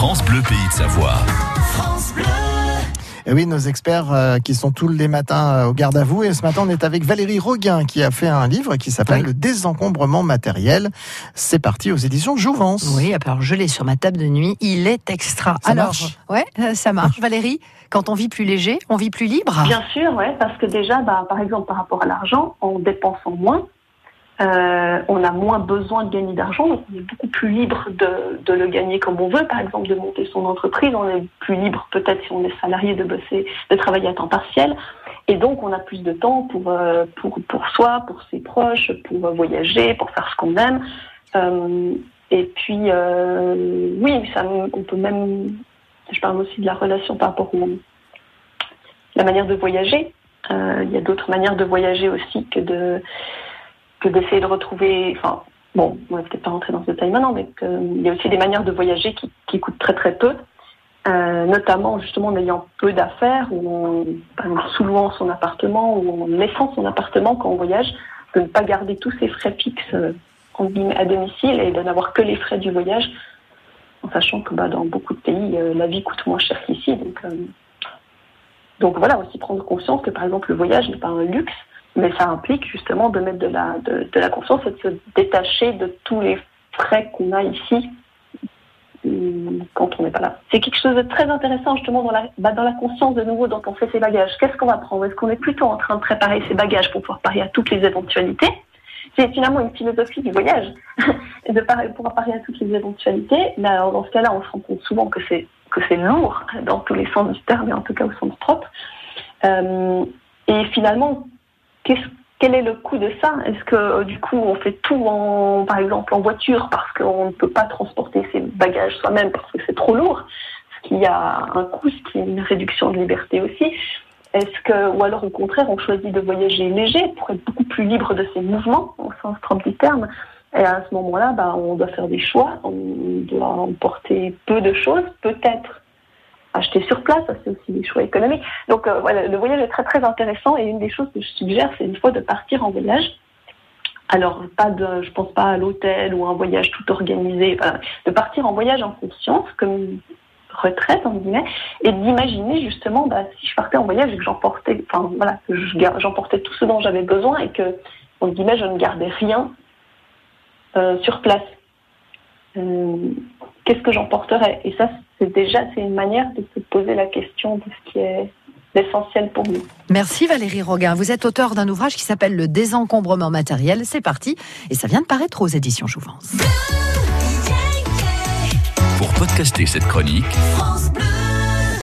France Bleu Pays de Savoie. Et oui, nos experts euh, qui sont tous les matins euh, au garde à vous. Et ce matin, on est avec Valérie Roguin qui a fait un livre qui s'appelle Oui. Le désencombrement matériel. C'est parti aux éditions Jouvence. Oui, alors je l'ai sur ma table de nuit. Il est extra. Ça alors, marche ouais, euh, ça marche. Valérie, quand on vit plus léger, on vit plus libre. Bien sûr, ouais, parce que déjà, bah, par exemple, par rapport à l'argent, en dépensant moins, euh, on a moins besoin de gagner d'argent, donc on est beaucoup plus libre de, le gagner comme on veut. Par exemple, de monter son entreprise, on est plus libre peut-être si on est salarié de bosser, de travailler à temps partiel. Et donc, on a plus de temps pour, euh, pour, pour soi, pour ses proches, pour euh, voyager, pour faire ce qu'on aime. Et puis, oui, ça, on peut même. Je parle aussi de la relation par rapport au, la manière de voyager. Il y a d'autres manières de voyager aussi que de que d'essayer de retrouver. Enfin, bon, on va peut-être pas rentrer dans ce détail maintenant, mais que, il y a aussi des manières de voyager qui, coûtent très très peu. Euh, notamment justement en ayant peu d'affaires ou en, sous-louant son appartement ou en laissant son appartement quand on voyage, de ne pas garder tous ses frais fixes euh, à domicile et de n'avoir que les frais du voyage, en sachant que bah, dans beaucoup de pays, euh, la vie coûte moins cher qu'ici. Euh, donc voilà, aussi prendre conscience que par exemple le voyage n'est pas un luxe, mais ça implique justement de mettre de la, de, de la conscience et de se détacher de tous les frais qu'on a ici hum, quand on n'est pas là. C'est quelque chose de très intéressant justement dans la, bah, dans la conscience de nouveau dont on fait ses bagages. Qu'est-ce qu'on va prendre? Est-ce qu'on est plutôt en train de préparer ses bagages pour pouvoir parier à toutes les éventualités? C'est finalement une philosophie du voyage, de pouvoir parier à toutes les éventualités. Mais alors dans ce cas-là, on se rend compte souvent que c'est que c'est lourd dans tous les sens du terme et en tout cas au sens propre. Euh, et finalement, qu'est-ce- quel est le coût de ça? Est-ce que euh, du coup on fait tout en, par exemple en voiture parce qu'on ne peut pas transporter ses bagages soi-même parce que c'est trop lourd, ce qui a un coût, ce qui est une réduction de liberté aussi? Est-ce que, ou alors au contraire, on choisit de voyager léger pour être beaucoup plus libre de ses mouvements au sens propre du terme? Et à ce moment-là, bah, on doit faire des choix, on doit emporter peu de choses, peut-être sur place, c'est aussi des choix économiques. Donc euh, voilà, le voyage est très très intéressant et une des choses que je suggère, c'est une fois de partir en voyage. Alors pas de, je pense pas à l'hôtel ou un voyage tout organisé, de partir en voyage en conscience comme une retraite en guillemets et d'imaginer justement bah, si je partais en voyage et que j'emportais, enfin voilà, que j'emportais tout ce dont j'avais besoin et que en guillemets je ne gardais rien euh, sur place. Euh, Qu'est-ce que j'emporterais Et ça, c'est déjà c'est une manière de se poser la question de ce qui est l'essentiel pour nous. Merci Valérie Roguin. Vous êtes auteur d'un ouvrage qui s'appelle Le désencombrement matériel. C'est parti. Et ça vient de paraître aux éditions Jouvence. Pour podcaster cette chronique, France Bleu.